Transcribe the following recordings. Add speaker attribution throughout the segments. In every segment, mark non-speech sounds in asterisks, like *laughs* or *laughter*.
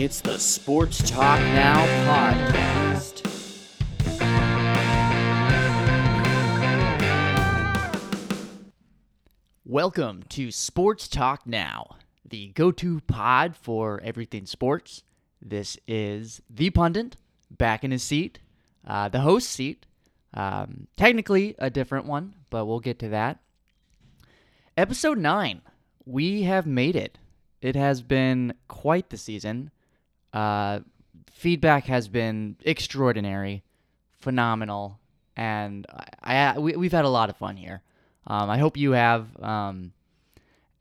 Speaker 1: It's the Sports Talk Now podcast. Welcome to Sports Talk Now, the go to pod for everything sports. This is the pundit back in his seat, uh, the host seat. Um, technically a different one, but we'll get to that. Episode 9. We have made it. It has been quite the season. Uh, feedback has been extraordinary, phenomenal, and I, I we, we've had a lot of fun here. Um, I hope you have. Um,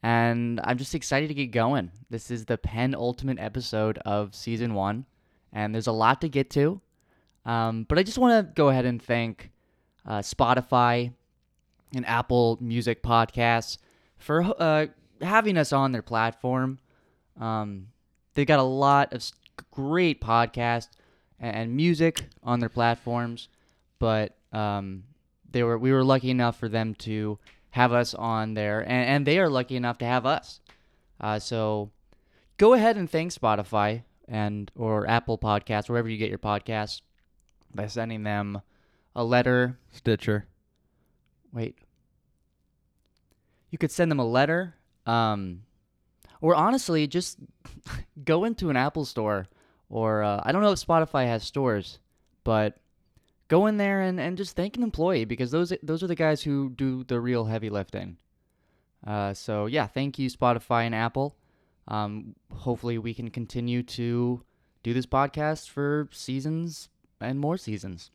Speaker 1: and I'm just excited to get going. This is the penultimate episode of season one, and there's a lot to get to. Um, but I just want to go ahead and thank uh, Spotify and Apple Music Podcasts for uh, having us on their platform. Um, they got a lot of great podcasts and music on their platforms, but um, they were we were lucky enough for them to have us on there, and, and they are lucky enough to have us. Uh, so go ahead and thank Spotify and or Apple Podcasts, wherever you get your podcasts, by sending them a letter.
Speaker 2: Stitcher.
Speaker 1: Wait. You could send them a letter, um, or honestly, just *laughs* go into an Apple store, or uh, I don't know if Spotify has stores, but go in there and, and just thank an employee because those those are the guys who do the real heavy lifting. Uh, so yeah, thank you Spotify and Apple. Um, hopefully we can continue to do this podcast for seasons and more seasons.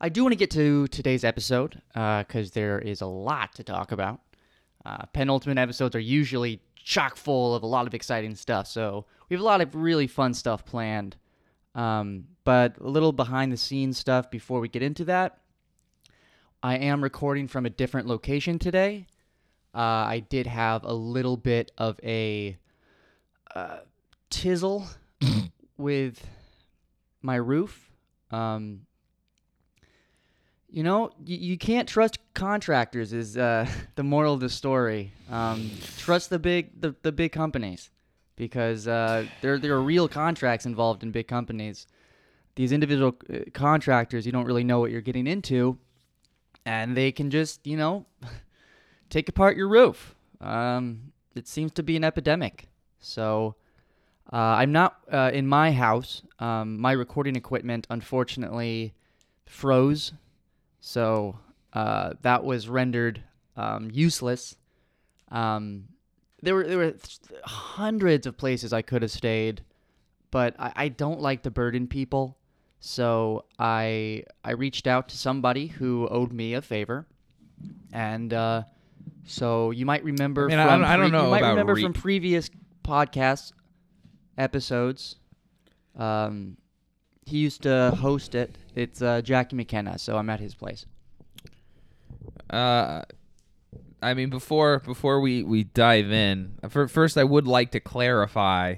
Speaker 1: I do want to get to today's episode because uh, there is a lot to talk about. Uh, penultimate episodes are usually chock full of a lot of exciting stuff, so we have a lot of really fun stuff planned. Um, but a little behind the scenes stuff before we get into that. I am recording from a different location today. Uh, I did have a little bit of a uh, tizzle *laughs* with my roof. Um, you know, you, you can't trust contractors. Is uh, *laughs* the moral of the story? Um, trust the big the, the big companies because uh, there there are real contracts involved in big companies. These individual uh, contractors, you don't really know what you're getting into, and they can just you know *laughs* take apart your roof. Um, it seems to be an epidemic. So. Uh, I'm not uh, in my house. Um, my recording equipment, unfortunately, froze so uh, that was rendered um, useless. Um, there were there were hundreds of places I could have stayed, but I, I don't like to burden people. So I I reached out to somebody who owed me a favor, and uh, so you might remember.
Speaker 2: I mean,
Speaker 1: from
Speaker 2: I don't, I don't
Speaker 1: pre-
Speaker 2: know
Speaker 1: You might
Speaker 2: about
Speaker 1: remember
Speaker 2: re-
Speaker 1: from previous podcast episodes. Um, he used to host it. It's uh, Jackie McKenna, so I'm at his place.
Speaker 2: Uh, I mean, before before we we dive in, for, first I would like to clarify.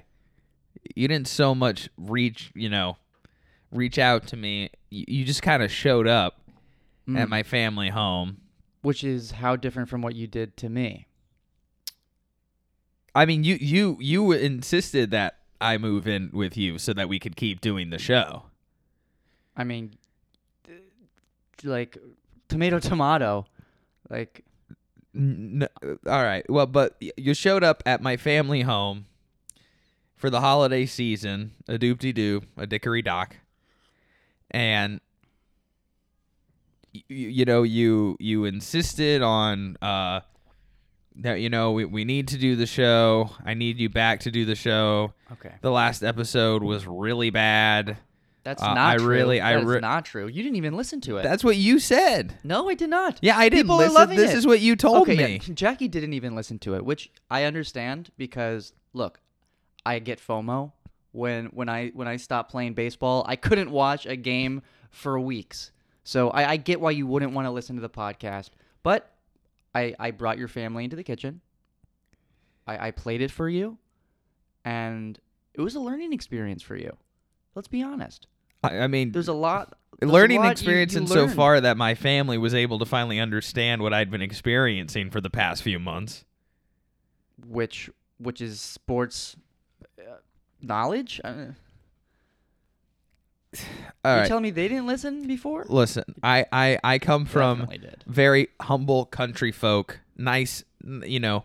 Speaker 2: You didn't so much reach, you know, reach out to me. You, you just kind of showed up at
Speaker 1: Mm.
Speaker 2: my family home.
Speaker 1: Which is how different from what you did to me.
Speaker 2: I mean, you you you insisted that I move in with you so that we could keep doing the show.
Speaker 1: I mean, like tomato, tomato. Like,
Speaker 2: N- n- all right. Well, but you showed up at my family home for the holiday season, a doopty doo, a dickory dock, and y- y- you know you you insisted on uh that you know we, we need to do the show. I need you back to do the show.
Speaker 1: okay,
Speaker 2: The last episode was really bad.
Speaker 1: That's
Speaker 2: Uh,
Speaker 1: not
Speaker 2: I
Speaker 1: true.
Speaker 2: really- I
Speaker 1: That is
Speaker 2: re-
Speaker 1: not true. You didn't even listen to it.
Speaker 2: That's what you said.
Speaker 1: no, I did not.
Speaker 2: Yeah, I didn't
Speaker 1: People are
Speaker 2: listen.
Speaker 1: loving
Speaker 2: This
Speaker 1: it.
Speaker 2: is what you told
Speaker 1: okay,
Speaker 2: me.
Speaker 1: yeah, Jackie didn't even listen to it, which I understand because look, I get FOMO when when I when I stopped playing baseball. I couldn't watch a game for weeks, so I, I get why you wouldn't want to listen to the podcast. But I I brought your family into the kitchen. I, I played it for you, and it was a learning experience for you. Let's be honest.
Speaker 2: I, I mean,
Speaker 1: There's a lot. there's a
Speaker 2: learning
Speaker 1: lot
Speaker 2: experience
Speaker 1: you
Speaker 2: in so
Speaker 1: learn.
Speaker 2: far that my family was able to finally understand what I'd been experiencing for the past few months.
Speaker 1: which which is sports uh, knowledge. Uh, *sighs*
Speaker 2: All
Speaker 1: you
Speaker 2: right.
Speaker 1: telling me they didn't listen before?
Speaker 2: Listen, I, I, I come from very humble country folk, nice, you know,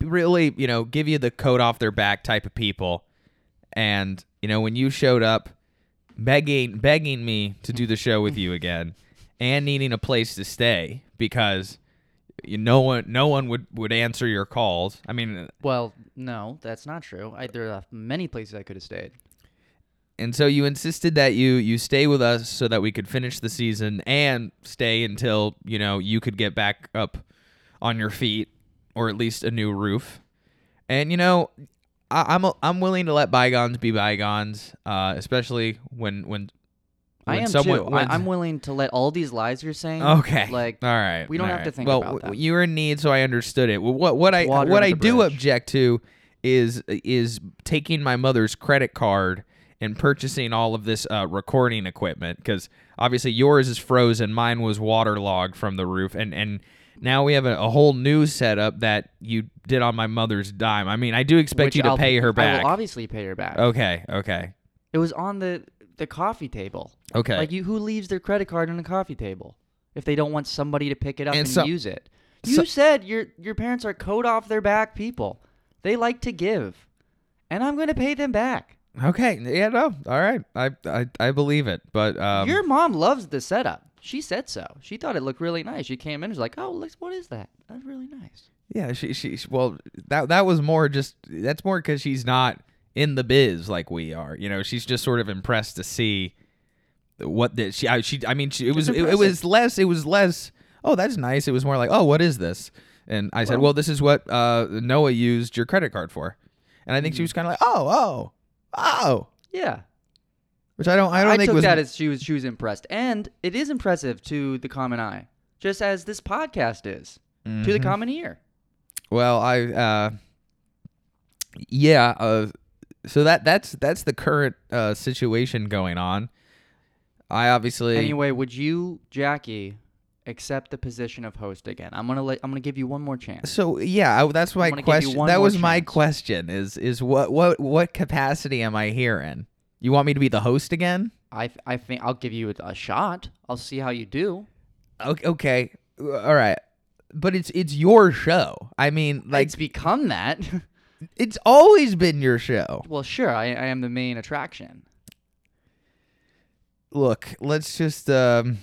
Speaker 2: really, you know, give you the coat off their back type of people. And, you know, when you showed up begging begging me to do the show with you again and needing a place to stay because you, no one no one would would answer your calls. I mean, uh,
Speaker 1: Well, no, that's not true. I, there are many places I could have stayed.
Speaker 2: and so you insisted that you you stay with us so that we could finish the season and stay until you know you could get back up on your feet or at least a new roof and you know I, i'm i'm willing to let bygones be bygones uh especially when when
Speaker 1: I am
Speaker 2: someone
Speaker 1: too.
Speaker 2: when-
Speaker 1: I'm willing to let all these lies you're saying.
Speaker 2: okay
Speaker 1: Like
Speaker 2: all right
Speaker 1: we don't have to think
Speaker 2: well
Speaker 1: about that.
Speaker 2: you were in need so i understood it Well, what what i
Speaker 1: Water
Speaker 2: what i do
Speaker 1: bridge.
Speaker 2: object to is is taking my mother's credit card and purchasing all of this uh, recording equipment because obviously yours is frozen mine was waterlogged from the roof and and now we have a, a whole new setup that you did on my mother's dime i mean i do expect
Speaker 1: which
Speaker 2: you to
Speaker 1: I'll-
Speaker 2: pay her back.
Speaker 1: I will obviously pay her back.
Speaker 2: okay okay
Speaker 1: It was on the the coffee table.
Speaker 2: okay
Speaker 1: Like you, who leaves their credit card on the coffee table if they don't want somebody to pick it up
Speaker 2: And
Speaker 1: and,
Speaker 2: so-
Speaker 1: use it? You
Speaker 2: so-
Speaker 1: said your your parents are coat off their back people. They like to give, and I'm going to pay them back.
Speaker 2: okay yeah no all right i i, I believe it but um
Speaker 1: your mom loves the setup. She said so. She thought it looked really nice. She came in and was like, "Oh, look, what is that? That's really nice."
Speaker 2: Yeah, she, she well that that was more just that's more because she's not in the biz like we are. You know, she's just sort of impressed to see what the she I, she I mean she, it was it, it was less it was less oh that's nice. It was more like oh what is this? And I said
Speaker 1: Well-
Speaker 2: well this is what uh, Noah used your credit card for, and I think
Speaker 1: Mm-hmm.
Speaker 2: she was kind of like oh oh oh,
Speaker 1: Yeah,
Speaker 2: which I don't I don't think
Speaker 1: took
Speaker 2: was
Speaker 1: that as she was she was impressed, and it is impressive to the common eye, just as this podcast is to the
Speaker 2: Mhm.
Speaker 1: common ear.
Speaker 2: Well, I uh yeah, uh so that that's that's the current uh situation going on. I obviously
Speaker 1: Anyway, would you, Jackie, accept the position of host again? I'm gonna let I'm gonna give you one more chance.
Speaker 2: so yeah, I, that's my
Speaker 1: I'm gonna give you
Speaker 2: question. That was my question is is what what what capacity am I here in? You want me to be the host again?
Speaker 1: I I think I'll give you a, shot. I'll see how you do.
Speaker 2: Okay, okay. All right. But it's it's your show. I mean, like
Speaker 1: it's become that. *laughs*
Speaker 2: it's always been your show.
Speaker 1: well, sure, I, I am the main attraction.
Speaker 2: look, let's just um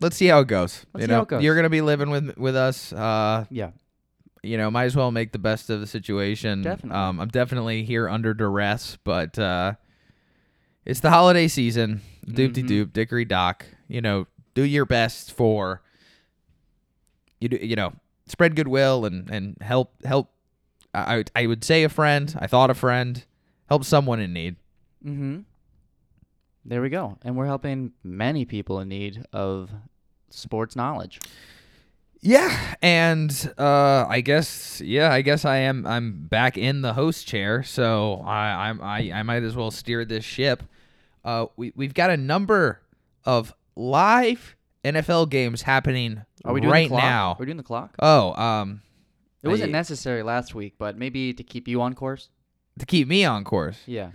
Speaker 2: let's see how it goes.
Speaker 1: Let's
Speaker 2: you
Speaker 1: see
Speaker 2: know,
Speaker 1: how it goes.
Speaker 2: you're gonna be living with with us. Uh,
Speaker 1: Yeah.
Speaker 2: you know, might as well make the best of the situation.
Speaker 1: Definitely.
Speaker 2: Um, I'm definitely here under duress, but uh, it's the holiday season. Doop de
Speaker 1: Mhm.
Speaker 2: doop, dickory dock. You know, do your best for you. Do, you know, spread goodwill and and help help. I I would say a friend. I thought a friend. Help someone in need.
Speaker 1: Mm-hmm. There we go, and we're helping many people in need of sports knowledge.
Speaker 2: Yeah, and uh, I guess yeah, I guess I am. I'm back in the host chair, so I I'm, I I might as well steer this ship. Uh, we we've got a number of live NFL games happening
Speaker 1: Are we doing
Speaker 2: right
Speaker 1: the clock?
Speaker 2: now.
Speaker 1: Are we doing the clock?
Speaker 2: Oh, um,
Speaker 1: It wasn't
Speaker 2: I-
Speaker 1: necessary last week, but maybe to keep you on course.
Speaker 2: to keep me on course.
Speaker 1: Yeah.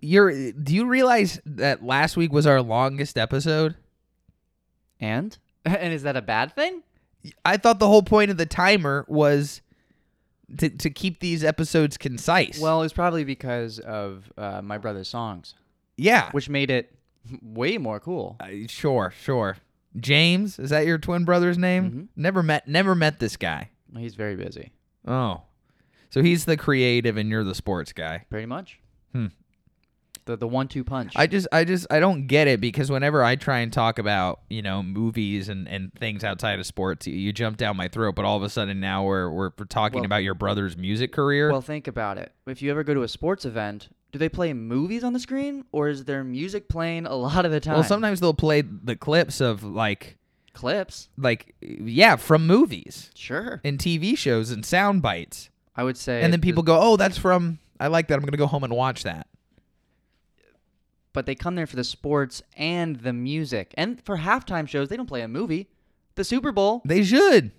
Speaker 2: You're. Do you realize that last week was our longest episode?
Speaker 1: And *laughs* and is that a bad thing?
Speaker 2: I thought the whole point of the timer was to to keep these episodes concise.
Speaker 1: Well, it's probably because of uh, my brother's songs,
Speaker 2: yeah.
Speaker 1: which made it way more cool.
Speaker 2: Uh, sure, sure. James, is that your twin brother's name?
Speaker 1: Mhm.
Speaker 2: Never met never met this guy.
Speaker 1: He's very busy,
Speaker 2: Oh. So he's the creative and you're the sports guy.
Speaker 1: pretty much.
Speaker 2: Hmm.
Speaker 1: The the one two punch.
Speaker 2: I just I just I don't get it because whenever I try and talk about, you know, movies and, and things outside of sports, you, you jump down my throat, but all of a sudden now we're we're, we're talking
Speaker 1: Well-
Speaker 2: about your brother's music career.
Speaker 1: well, think about it. If you ever go to a sports event, do they play movies on the screen, or is there music playing a lot of the time?
Speaker 2: well, sometimes they'll play the clips of like
Speaker 1: clips.
Speaker 2: like yeah, from movies
Speaker 1: Sure.
Speaker 2: and TV shows and sound bites.
Speaker 1: I would say.
Speaker 2: and then
Speaker 1: the-
Speaker 2: people go, "Oh, that's from I like that. I'm going to go home and watch that."
Speaker 1: but they come there for the sports and the music, and for halftime shows they don't play a movie. The Super Bowl.
Speaker 2: They should.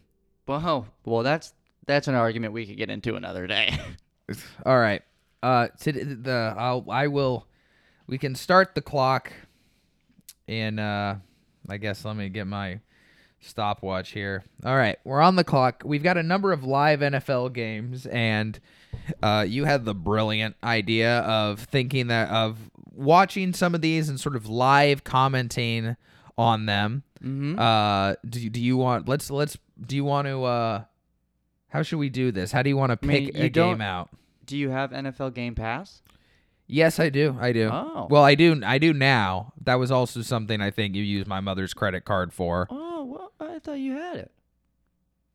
Speaker 1: Well, well, that's that's an argument we could get into another day. *laughs*
Speaker 2: All right. Uh, to the I'll I will. We can start the clock. And uh, I guess let me get my stopwatch here. All right, we're on the clock. We've got a number of live NFL games, and uh, you had the brilliant idea of thinking that of watching some of these and sort of live commenting on them.
Speaker 1: Mm-hmm.
Speaker 2: Uh, do you, do you want? Let's let's. Do you want to? Uh, how should we do this? How do you want to
Speaker 1: I mean,
Speaker 2: pick a game out?
Speaker 1: Do you have NFL Game Pass?
Speaker 2: Yes, I do. I do.
Speaker 1: Oh.
Speaker 2: Well, I do. I do now. That was also something I think you used my mother's credit card for.
Speaker 1: Oh, well, I thought you had it.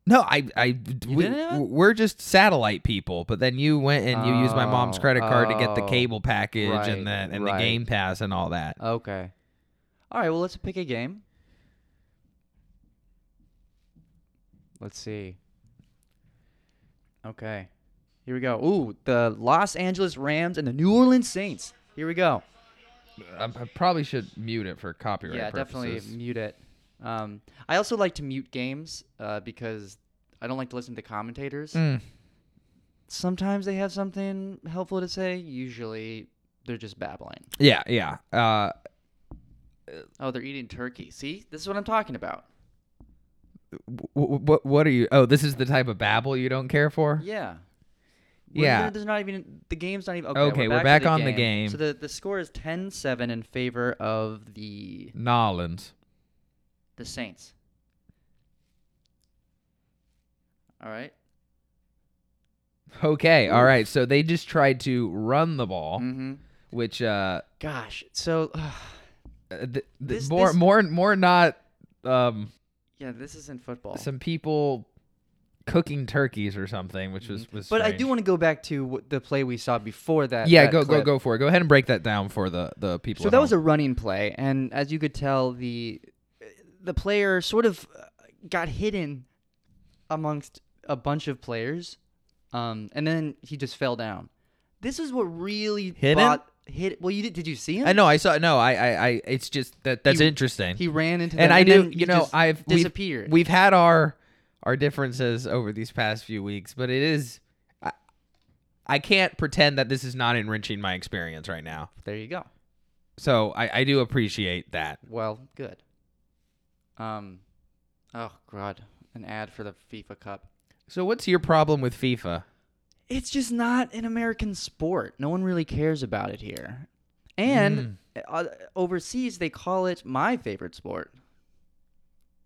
Speaker 2: No, I, I, we,
Speaker 1: didn't have it?
Speaker 2: we're just satellite people. But then you went and you used my mom's
Speaker 1: Oh,
Speaker 2: credit card to get the
Speaker 1: oh,
Speaker 2: cable package
Speaker 1: right,
Speaker 2: and the and
Speaker 1: right.
Speaker 2: the Game Pass and all that.
Speaker 1: Okay. All right. Well, let's pick a game. Let's see. Okay. Here we go. Ooh, the Los Angeles Rams and the New Orleans Saints. Here we go.
Speaker 2: I, I probably should mute it for copyright
Speaker 1: yeah, definitely mute it. Um, I also like to mute games uh, because I don't like to listen to commentators.
Speaker 2: Mm.
Speaker 1: Sometimes they have something helpful to say. Usually, they're just babbling.
Speaker 2: Yeah, yeah. Uh,
Speaker 1: Oh, they're eating turkey. See, this is what I'm talking about.
Speaker 2: what what what are you? Oh, this is the type of babble you don't care for.
Speaker 1: Yeah. We're
Speaker 2: Yeah.
Speaker 1: there's not even the game's not even okay.
Speaker 2: Okay,
Speaker 1: we're
Speaker 2: we're
Speaker 1: back,
Speaker 2: back
Speaker 1: the
Speaker 2: on the
Speaker 1: game.
Speaker 2: game.
Speaker 1: So the the score is 10-7 in favor of the
Speaker 2: Nolans.
Speaker 1: the Saints. All right.
Speaker 2: Okay, all right. So they just tried to run the ball,
Speaker 1: Mm-hmm.
Speaker 2: which uh,
Speaker 1: Gosh. So
Speaker 2: uh, th- th-
Speaker 1: This-
Speaker 2: more
Speaker 1: this-
Speaker 2: more more not um
Speaker 1: yeah, this isn't football.
Speaker 2: some people cooking turkeys or something, which was was.
Speaker 1: Mm-hmm. but I do want to go back to what the play we saw before that.
Speaker 2: Yeah,
Speaker 1: that
Speaker 2: go
Speaker 1: clip.
Speaker 2: go go for it. Go ahead and break that down for the the people.
Speaker 1: So
Speaker 2: at
Speaker 1: that was a running play, and as you could tell, the the player sort of uh, got hidden amongst a bunch of players, um, and then he just fell down. This is what really
Speaker 2: Hidden?
Speaker 1: bought, hit. Well, you did. Did you see him?
Speaker 2: I know. I saw. No, I, I, I. It's just that that's
Speaker 1: He-
Speaker 2: interesting.
Speaker 1: He ran into
Speaker 2: and
Speaker 1: them,
Speaker 2: I do.
Speaker 1: then
Speaker 2: You know, I've we've,
Speaker 1: disappeared.
Speaker 2: we've had our our differences over these past few weeks, but it is. I, I can't pretend that this is not enriching my experience right now.
Speaker 1: there you go.
Speaker 2: So I, I do appreciate that.
Speaker 1: Well, good. Um, oh god, an ad for the FIFA Cup.
Speaker 2: So what's your problem with FIFA?
Speaker 1: it's just not an American sport. No one really cares about it here. And uh, overseas, they call it my favorite sport,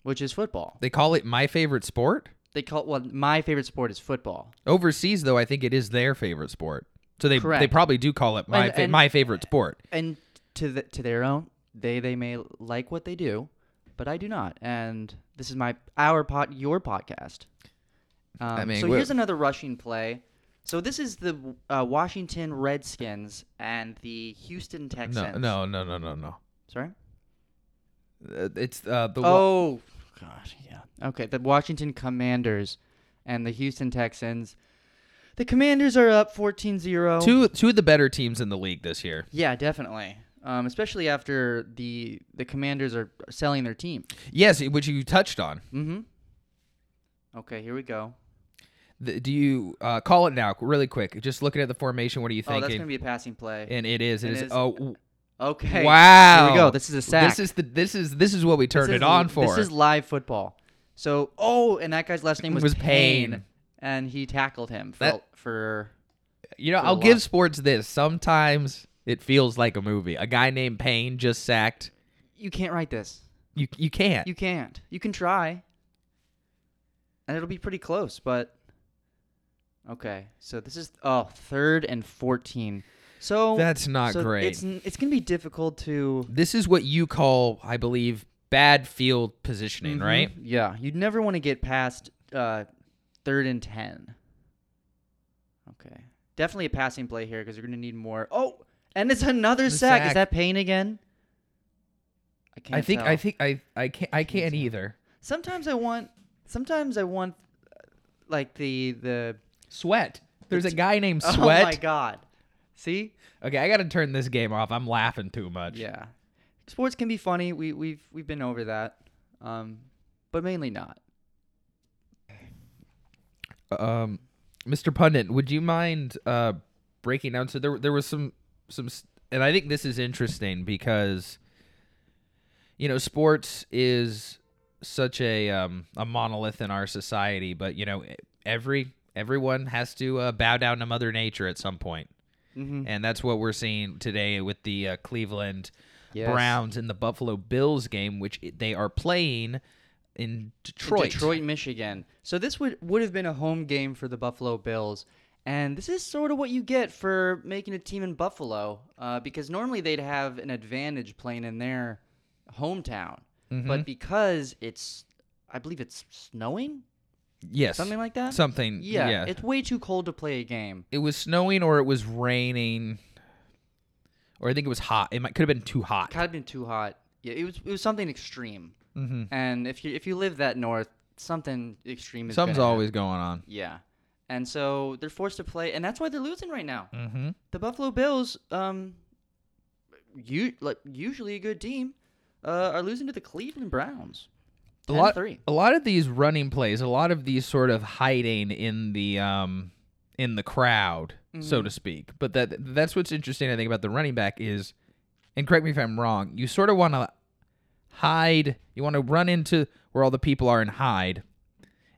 Speaker 1: which is football.
Speaker 2: They call it my favorite sport.
Speaker 1: They call well, my favorite sport is football.
Speaker 2: Overseas, though, I think it is their favorite sport. So they they probably do call it my
Speaker 1: And-
Speaker 2: fa-
Speaker 1: and-
Speaker 2: my favorite sport.
Speaker 1: And to the, to their own, they they may like what they do, but I do not. And this is my our pod your podcast. Um,
Speaker 2: mean,
Speaker 1: so here's another rushing play. So this is the uh, Washington Redskins and the Houston
Speaker 2: No,
Speaker 1: Texans.
Speaker 2: no, no, no, no, no.
Speaker 1: Sorry.
Speaker 2: Uh, it's uh, the wa-
Speaker 1: Oh, gosh, yeah. Okay, the Washington Commanders and the Houston Texans. The Commanders are up 14-0.
Speaker 2: two two of the better teams in the league this year.
Speaker 1: Yeah, definitely. Um, especially after the the Commanders are selling their team.
Speaker 2: Yes, which you touched on.
Speaker 1: Mm-hmm. Okay, here we go.
Speaker 2: The, do you uh, call it now, really quick? Just looking at the formation, what are you thinking?
Speaker 1: Oh, that's gonna be a passing play.
Speaker 2: and it is. It
Speaker 1: It
Speaker 2: is.
Speaker 1: is.
Speaker 2: Oh, w-
Speaker 1: okay.
Speaker 2: wow!
Speaker 1: Here we go. This is a sack.
Speaker 2: This is the this is this is what we turned
Speaker 1: is
Speaker 2: it on for.
Speaker 1: This is live football. So, oh, and that guy's last name was,
Speaker 2: Was
Speaker 1: Payne,
Speaker 2: Payne.
Speaker 1: and he tackled him for
Speaker 2: That-
Speaker 1: for
Speaker 2: you know,
Speaker 1: for
Speaker 2: I'll give sports this. Sometimes it feels like a movie. A guy named Payne just sacked.
Speaker 1: you can't write this.
Speaker 2: You you can't.
Speaker 1: You can't. You can try. And it'll be pretty close, but okay. So this is oh, third and 14. So
Speaker 2: That's not
Speaker 1: so
Speaker 2: great.
Speaker 1: It's it's going to be difficult to
Speaker 2: This is what you call, I believe, bad field positioning,
Speaker 1: Mhm.
Speaker 2: right?
Speaker 1: Yeah, you'd never want to get past uh third and 10. Okay. Definitely a passing play here because you're going to need more. Oh, and it's another
Speaker 2: The
Speaker 1: sack. Is that Payne again? I can't
Speaker 2: I think
Speaker 1: tell.
Speaker 2: I think I I can't I
Speaker 1: Can't
Speaker 2: can't either.
Speaker 1: Sometimes I want sometimes I want uh, like the the
Speaker 2: Sweat. There's a guy named *laughs* Sweat.
Speaker 1: Oh my god. See?
Speaker 2: Okay, I got to turn this game off. I'm laughing too much.
Speaker 1: Yeah. Sports can be funny. We we've we've been over that. Um but mainly not.
Speaker 2: Um, Mr. Pundit, would you mind uh breaking down. So there there was some some, and I think this is interesting because you know sports is such a um, a monolith in our society, but you know every everyone has to uh, bow down to Mother Nature at some point,
Speaker 1: Mm-hmm.
Speaker 2: and that's what we're seeing today with the uh, Cleveland
Speaker 1: Yes.
Speaker 2: Browns and the Buffalo Bills game, which they are playing in Detroit.
Speaker 1: Detroit, Michigan. So this would would have been a home game for the Buffalo Bills, and this is sort of what you get for making a team in Buffalo, uh, because normally they'd have an advantage playing in their hometown,
Speaker 2: Mm-hmm.
Speaker 1: but because it's, I believe it's snowing,
Speaker 2: Yes,
Speaker 1: something like that.
Speaker 2: something.
Speaker 1: yeah,
Speaker 2: yeah.
Speaker 1: it's way too cold to play a game.
Speaker 2: it was snowing or it was raining, or I think it was hot. It might could have been too hot.
Speaker 1: Could have been too hot. Yeah, it was it was something extreme,
Speaker 2: Mm-hmm.
Speaker 1: and if you if you live that north, something extreme is
Speaker 2: Something's
Speaker 1: gonna happen.
Speaker 2: always going on.
Speaker 1: Yeah. And so they're forced to play, and that's why they're losing right now.
Speaker 2: Mm-hmm.
Speaker 1: The Buffalo Bills, um, you like usually a good team, uh, are losing to the Cleveland Browns.
Speaker 2: A lot,
Speaker 1: 10-3.
Speaker 2: a lot of these running plays, a lot of these sort of hiding in the um in the crowd, so
Speaker 1: Mhm.
Speaker 2: to speak. But that that's what's interesting. I think about the running back is, and correct me if I'm wrong. You sort of want to hide. You want to run into where all the people are and hide,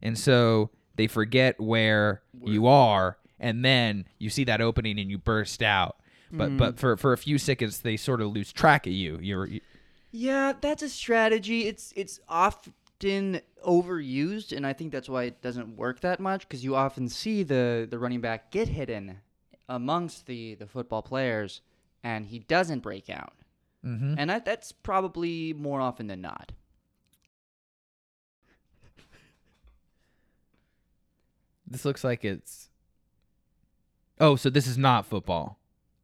Speaker 2: and so they forget where you are, and then you see that opening and you burst out. But but for for a few seconds they sort of lose track of you. You're you,
Speaker 1: Yeah, that's a strategy. It's it's often overused, and I think that's why it doesn't work that much because you often see the the running back get hidden amongst the the football players, and he doesn't break out.
Speaker 2: mm-hmm.
Speaker 1: And that, that's probably more often than not.
Speaker 2: This looks like it's. Oh, so this is not football.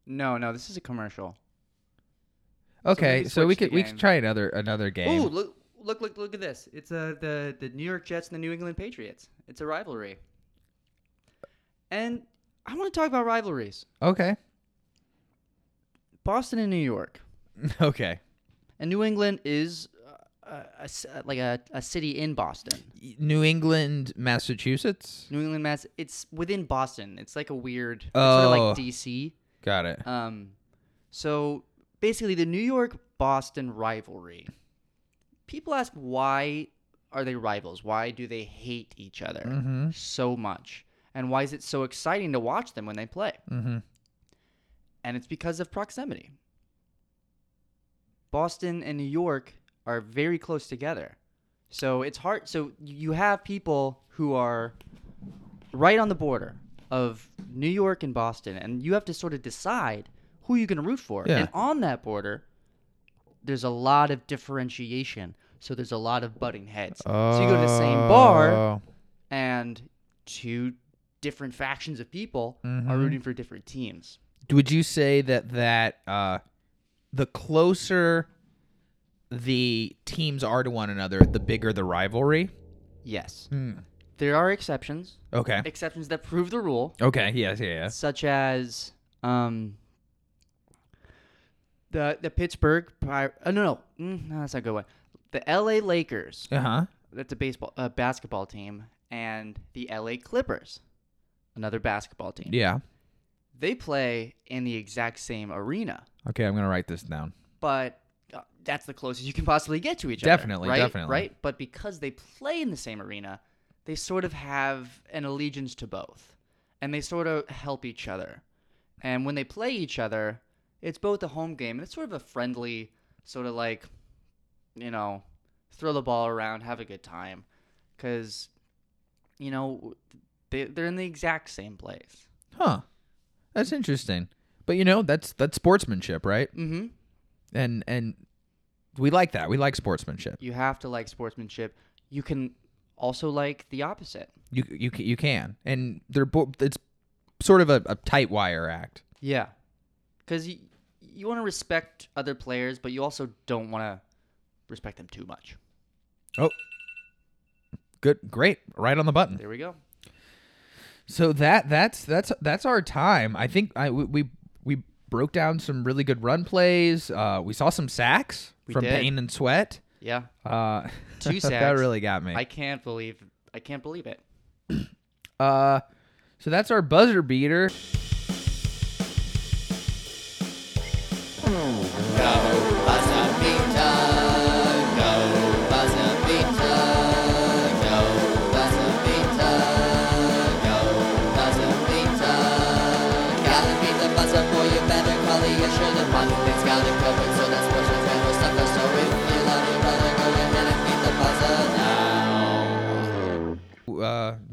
Speaker 1: No, no, this is a commercial.
Speaker 2: Okay, so we
Speaker 1: switch the
Speaker 2: could we could try another another game.
Speaker 1: Oh, look, look, look, look at this! It's uh, the the New York Jets and the New England Patriots. It's a rivalry, and I want to talk about rivalries.
Speaker 2: Okay.
Speaker 1: Boston and New York, *laughs*
Speaker 2: Okay.
Speaker 1: and New England is uh, a, s- uh, like a, a city in Boston.
Speaker 2: New England, Massachusetts.
Speaker 1: New England, Mass. It's within Boston. It's like a weird, it's sort
Speaker 2: Oh.
Speaker 1: of like DC.
Speaker 2: Got it.
Speaker 1: Um, so basically, the New York Boston rivalry. People ask why are they rivals? Why do they hate each other
Speaker 2: Mm-hmm.
Speaker 1: so much? And why is it so exciting to watch them when they play?
Speaker 2: Mm-hmm.
Speaker 1: And it's because of proximity. Boston and New York are very close together. So it's hard. So you have people who are right on the border of New York and Boston, and you have to sort of decide who are you're going to root for.
Speaker 2: Yeah.
Speaker 1: And on that border, there's a lot of differentiation. So there's a lot of butting heads. So you go to the same bar, and two different factions of people are
Speaker 2: Mhm.
Speaker 1: rooting for different teams.
Speaker 2: Would you say that that uh, the closer the teams are to one another, the bigger the rivalry?
Speaker 1: Yes.
Speaker 2: Hmm.
Speaker 1: There are exceptions,
Speaker 2: Okay.
Speaker 1: exceptions that prove the rule,
Speaker 2: Okay. Yes. Yeah. Yeah.
Speaker 1: such as um, the the Pittsburgh Pir- uh, no no mm, no that's not a good one. The L.A. Lakers,
Speaker 2: Uh huh.
Speaker 1: that's a baseball a basketball team, and the L.A. Clippers, another basketball team.
Speaker 2: Yeah.
Speaker 1: They play in the exact same arena,
Speaker 2: Okay. I'm gonna write this down.
Speaker 1: but uh, that's the closest you can possibly get to each
Speaker 2: Definitely,
Speaker 1: other. right?
Speaker 2: definitely.
Speaker 1: Right, but because they play in the same arena, they sort of have an allegiance to both, and they sort of help each other. And when they play each other, it's both a home game and it's sort of a friendly, sort of like, you know, throw the ball around, have a good time, because, you know, they they're in the exact same place.
Speaker 2: Huh. That's interesting. But you know, that's that's sportsmanship, right?
Speaker 1: Mm-hmm.
Speaker 2: And and we like that. We like sportsmanship.
Speaker 1: You have to like sportsmanship. You can also like the opposite.
Speaker 2: You you you can. And they're bo- it's sort of a, a tight wire act.
Speaker 1: Yeah, because you want to respect other players, but you also don't want to respect them too much.
Speaker 2: Oh, good, great, right on the button.
Speaker 1: There we go.
Speaker 2: So that that's that's that's our time. I think I we we, broke down some really good run plays. Uh, we saw some sacks
Speaker 1: We
Speaker 2: from
Speaker 1: did.
Speaker 2: Payne and Sweat.
Speaker 1: Yeah,
Speaker 2: Uh, *laughs*
Speaker 1: Two sacks.
Speaker 2: that really got me.
Speaker 1: I can't believe I can't believe it.
Speaker 2: Uh, so that's our buzzer beater.
Speaker 1: Go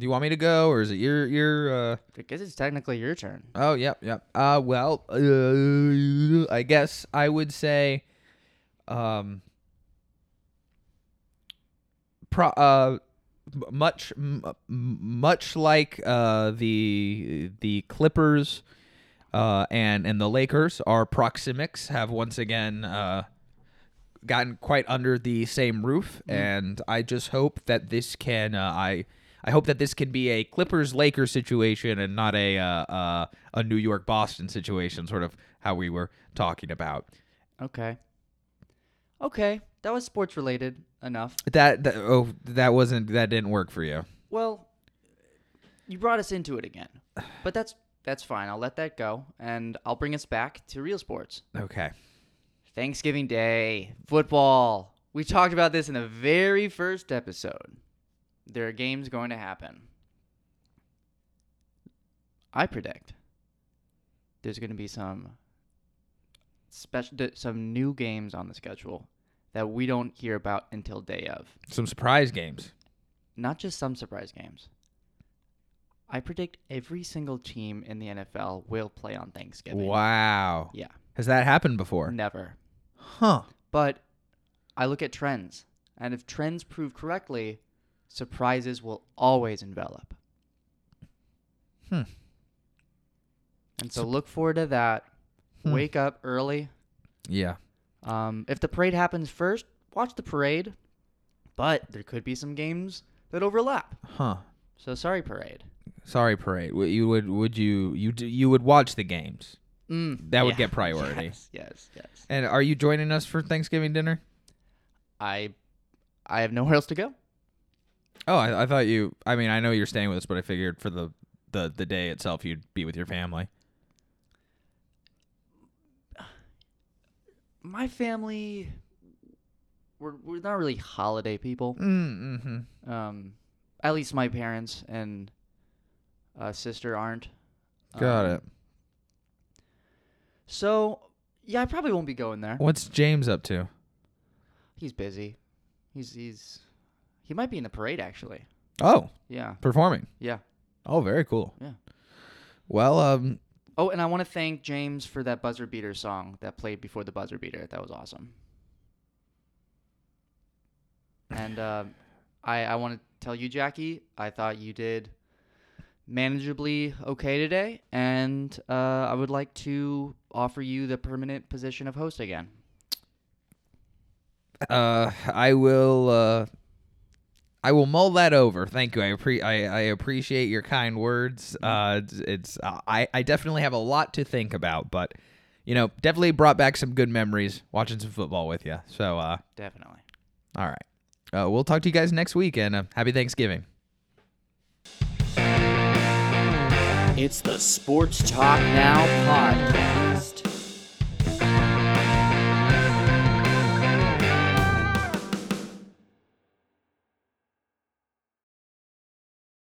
Speaker 1: you
Speaker 2: want me to go, or is it your your? Uh...
Speaker 1: I guess it's technically your turn.
Speaker 2: Oh, yep, yep. Uh, well, uh, I guess I would say, um, pro, uh, much, m- much like uh the the Clippers, uh, and and the Lakers, our proximics have once again uh gotten quite under the same roof, and I just hope that this can uh, I. I hope that this can be a Clippers Lakers situation and not a uh, uh, a New York Boston situation, sort of how we were talking about.
Speaker 1: Okay. Okay, that was sports related enough.
Speaker 2: That, that oh that wasn't that didn't work for you.
Speaker 1: Well, you brought us into it again, but that's that's fine. I'll let that go, and I'll bring us back to real sports.
Speaker 2: Okay.
Speaker 1: Thanksgiving Day, football. We talked about this in the very first episode. There are games going to happen. I predict there's going to be some special, some new games on the schedule that we don't hear about until day of.
Speaker 2: Some surprise games.
Speaker 1: Not just some surprise games. I predict every single team in the NFL will play on Thanksgiving.
Speaker 2: Wow.
Speaker 1: Yeah,
Speaker 2: Has that happened before?
Speaker 1: never.
Speaker 2: Huh.
Speaker 1: But I look at trends, and if trends prove correctly, surprises will always envelop.
Speaker 2: Hmm.
Speaker 1: And so look forward to that.
Speaker 2: Hmm.
Speaker 1: Wake up early.
Speaker 2: Yeah.
Speaker 1: Um, if the parade happens first, watch the parade. But there could be some games that overlap.
Speaker 2: Huh.
Speaker 1: So sorry, parade.
Speaker 2: Sorry, parade. W- You would would you you d- you would watch the games?
Speaker 1: Mm,
Speaker 2: That would get *laughs* priority.
Speaker 1: Yes, yes, yes.
Speaker 2: And are you joining us for Thanksgiving dinner?
Speaker 1: I, I have nowhere else to go.
Speaker 2: Oh, I, I thought you. I mean, I know you're staying with us, but I figured for the the the day itself, you'd be with your family.
Speaker 1: My family, we're we're not really holiday people.
Speaker 2: Mm-hmm.
Speaker 1: Um, at least my parents and uh, sister aren't.
Speaker 2: Got
Speaker 1: Um,
Speaker 2: it.
Speaker 1: So yeah, I probably won't be going there.
Speaker 2: What's James up to?
Speaker 1: He's busy. He's he's he might be in the parade actually.
Speaker 2: Oh,
Speaker 1: Yeah,
Speaker 2: performing.
Speaker 1: yeah.
Speaker 2: Oh, very cool.
Speaker 1: Yeah.
Speaker 2: Well, um,
Speaker 1: Oh, and I want to thank James for that buzzer beater song that played before the buzzer beater. That was awesome. And uh, I I want to tell you, Jackie, I thought you did manageably okay today, and uh, I would like to offer you the permanent position of host again.
Speaker 2: uh, I will. Uh, I will mull that over. Thank you. I, appre- I, I appreciate your kind words. Uh, it's, it's uh, I, I definitely have a lot to think about, but you know, definitely brought back some good memories watching some football with you. So, uh,
Speaker 1: Definitely.
Speaker 2: all right. Uh, we'll talk to you guys next week, and uh, happy Thanksgiving.
Speaker 1: It's the Sports Talk Now podcast.